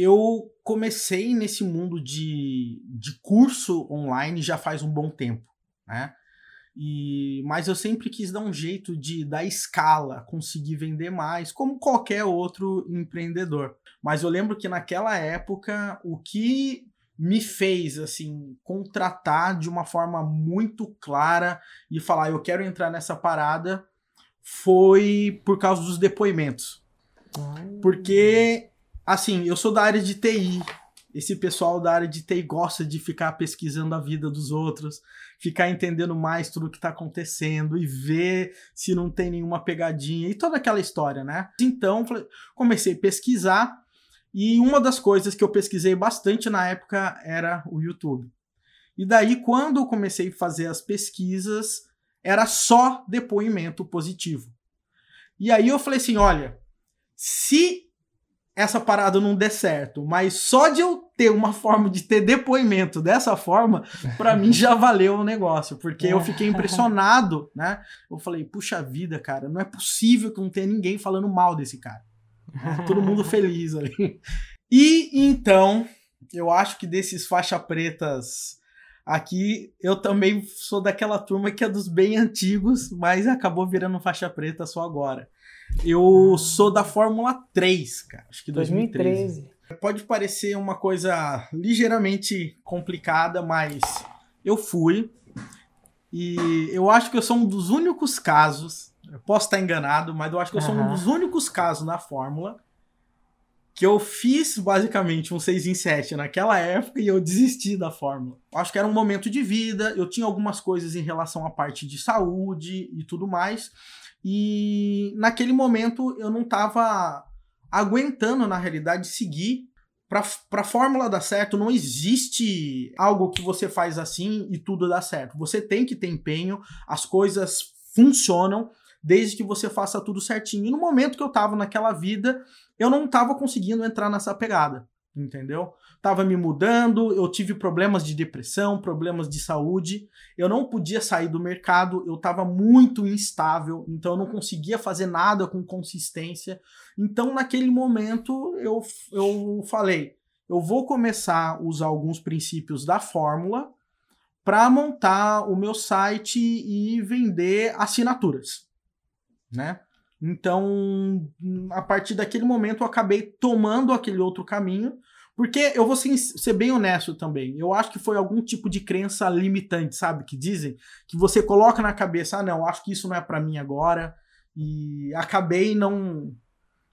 eu comecei nesse mundo de, de curso online já faz um bom tempo, né? E, mas eu sempre quis dar um jeito de dar escala, conseguir vender mais, como qualquer outro empreendedor. Mas eu lembro que naquela época o que me fez assim contratar de uma forma muito clara e falar eu quero entrar nessa parada foi por causa dos depoimentos. Porque assim, eu sou da área de TI, esse pessoal da área de TI gosta de ficar pesquisando a vida dos outros, ficar entendendo mais tudo o que está acontecendo e ver se não tem nenhuma pegadinha e toda aquela história, né? Então, comecei a pesquisar e uma das coisas que eu pesquisei bastante na época era o YouTube. E daí, quando eu comecei a fazer as pesquisas, era só depoimento positivo. E aí eu falei assim: olha, se essa parada não der certo, mas só de eu ter uma forma de ter depoimento dessa forma, para mim já valeu o negócio, porque eu fiquei impressionado, né? Eu falei, puxa vida, cara, não é possível que não tenha ninguém falando mal desse cara. Todo mundo feliz ali. E então, eu acho que desses faixa pretas aqui, eu também sou daquela turma que é dos bem antigos, mas acabou virando faixa preta só agora. Eu sou da Fórmula 3, cara. Acho que 2013. 2013. Pode parecer uma coisa ligeiramente complicada, mas eu fui. E eu acho que eu sou um dos únicos casos. Eu posso estar enganado, mas eu acho que eu sou um dos únicos casos na Fórmula que eu fiz basicamente um 6 em 7 naquela época e eu desisti da Fórmula. Acho que era um momento de vida, eu tinha algumas coisas em relação à parte de saúde e tudo mais. E naquele momento eu não estava aguentando, na realidade, seguir. Para a fórmula dar certo, não existe algo que você faz assim e tudo dá certo. Você tem que ter empenho, as coisas funcionam desde que você faça tudo certinho. E no momento que eu estava naquela vida, eu não estava conseguindo entrar nessa pegada entendeu? Tava me mudando, eu tive problemas de depressão, problemas de saúde, eu não podia sair do mercado, eu tava muito instável, então eu não conseguia fazer nada com consistência. Então, naquele momento, eu, eu falei, eu vou começar a usar alguns princípios da fórmula para montar o meu site e vender assinaturas, né? Então, a partir daquele momento, eu acabei tomando aquele outro caminho, porque eu vou ser, ser, bem honesto também. Eu acho que foi algum tipo de crença limitante, sabe? Que dizem que você coloca na cabeça, ah, não, acho que isso não é para mim agora, e acabei não,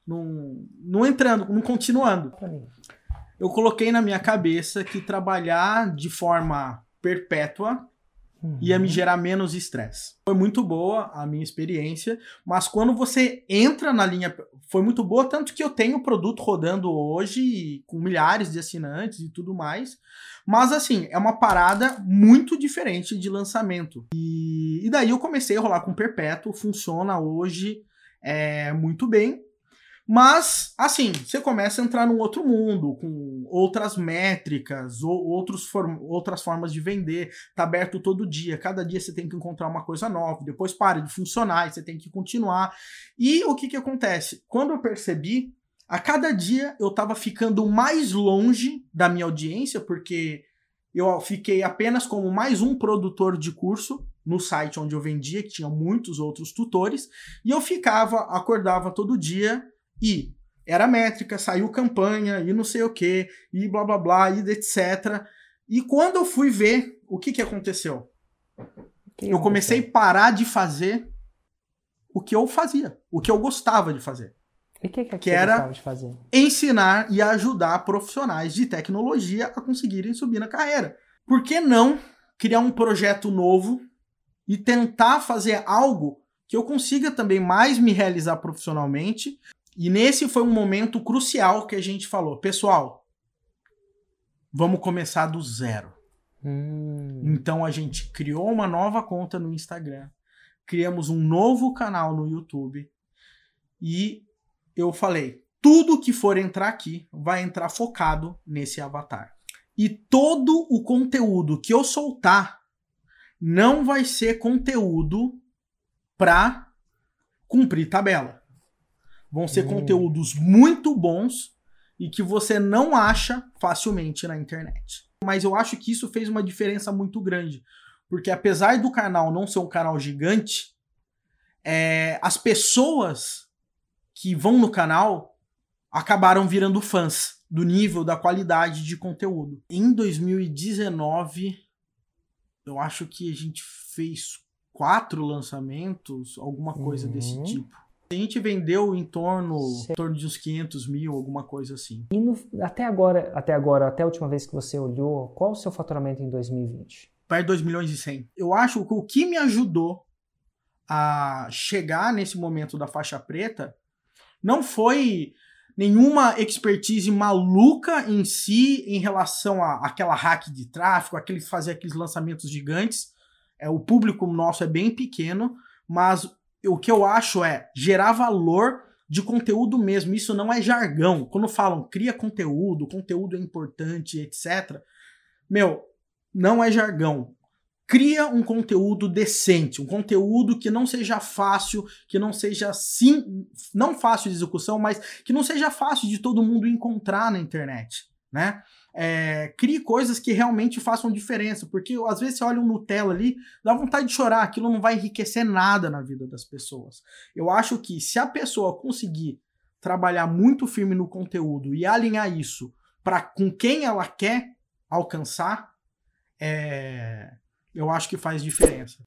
não, não entrando, não continuando. Eu coloquei na minha cabeça que trabalhar de forma perpétua Uhum. Ia me gerar menos estresse. Foi muito boa a minha experiência, mas quando você entra na linha. Foi muito boa, tanto que eu tenho o produto rodando hoje com milhares de assinantes e tudo mais. Mas assim, é uma parada muito diferente de lançamento. E, e daí eu comecei a rolar com Perpétuo, funciona hoje é, muito bem. Mas, assim, você começa a entrar num outro mundo, com outras métricas, ou outros outras formas de vender. Tá aberto todo dia. Cada dia você tem que encontrar uma coisa nova. Depois para de funcionar e você tem que continuar. E o que que acontece? Quando eu percebi, a cada dia eu tava ficando mais longe da minha audiência, porque eu fiquei apenas como mais um produtor de curso no site onde eu vendia, que tinha muitos outros tutores, e eu ficava, acordava todo dia e era métrica, saiu campanha e não sei o que, e blá blá blá, e etc. E quando eu fui ver, o que que aconteceu? Que eu comecei a parar de fazer o que eu fazia, o que eu gostava de fazer. E que, que, que era ensinar e ajudar profissionais de tecnologia a conseguirem subir na carreira. Por que não criar um projeto novo e tentar fazer algo que eu consiga também mais me realizar profissionalmente, e nesse foi um momento crucial que a gente falou, pessoal, vamos começar do zero. Hum. Então a gente criou uma nova conta no Instagram, criamos um novo canal no YouTube e eu falei, tudo que for entrar aqui vai entrar focado nesse avatar. E todo o conteúdo que eu soltar não vai ser conteúdo para cumprir tabela. Vão ser hum. conteúdos muito bons e que você não acha facilmente na internet. Mas eu acho que isso fez uma diferença muito grande, porque apesar do canal não ser um canal gigante, é, as pessoas que vão no canal acabaram virando fãs do nível, da qualidade de conteúdo. Em 2019, eu acho que a gente fez quatro lançamentos, alguma coisa uhum. desse tipo. A gente vendeu em torno, em torno de uns 500 mil, alguma coisa assim. E no, até agora, até agora, até a última vez que você olhou, qual o seu faturamento em 2020? Perto de 2 milhões e 100. Eu acho que o que me ajudou a chegar nesse momento da faixa preta não foi nenhuma expertise maluca em si em relação a aquela hack de tráfego, aqueles fazer aqueles lançamentos gigantes. É, o público nosso é bem pequeno, mas o que eu acho é gerar valor de conteúdo mesmo. Isso não é jargão. Quando falam cria conteúdo, conteúdo é importante, etc. Meu, não é jargão. Cria um conteúdo decente, um conteúdo que não seja fácil, que não seja sim, não fácil de execução, mas que não seja fácil de todo mundo encontrar na internet, né? É, crie coisas que realmente façam diferença, porque às vezes você olha um Nutella ali, dá vontade de chorar, aquilo não vai enriquecer nada na vida das pessoas. Eu acho que se a pessoa conseguir trabalhar muito firme no conteúdo e alinhar isso para com quem ela quer alcançar, é, eu acho que faz diferença.